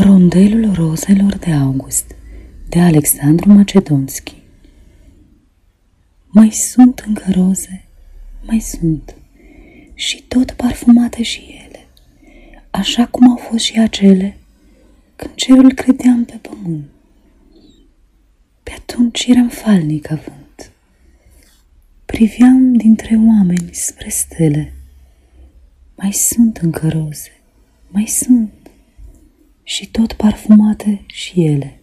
Rondelul rozelor de august de Alexandru Macedonski Mai sunt încă roze, mai sunt, și tot parfumate și ele, așa cum au fost și acele când cerul credeam pe pământ. Pe atunci eram falnic ca vânt. Priveam dintre oameni spre stele. Mai sunt încă roze, mai sunt și tot parfumate și ele.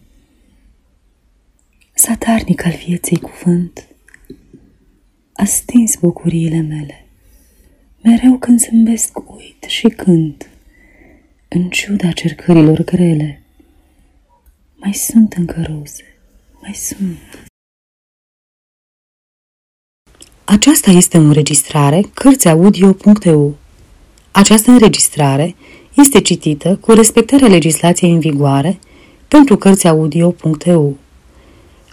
Satarnic al vieții cuvânt, a stins bucuriile mele. Mereu când zâmbesc uit și cânt, în ciuda cercărilor grele. Mai sunt încă roze, mai sunt. Aceasta este o înregistrare Cărțiaudio.eu. Această înregistrare este citită cu respectarea legislației în vigoare pentru Cărțiaudio.eu.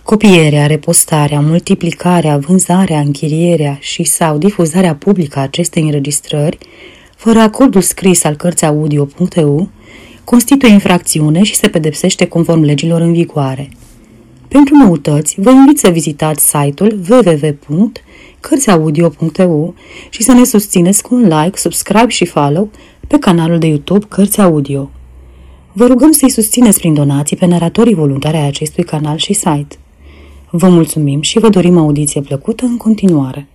Copierea, repostarea, multiplicarea, vânzarea, închirierea și sau difuzarea publică a acestei înregistrări, fără acordul scris al Cărțiaudio.eu, constituie infracțiune și se pedepsește conform legilor în vigoare. Pentru noutăți, vă invit să vizitați site-ul www.cărțiaudio.eu și să ne susțineți cu un like, subscribe și follow pe canalul de YouTube Cărți Audio. Vă rugăm să-i susțineți prin donații pe naratorii voluntari ai acestui canal și site. Vă mulțumim și vă dorim audiție plăcută în continuare.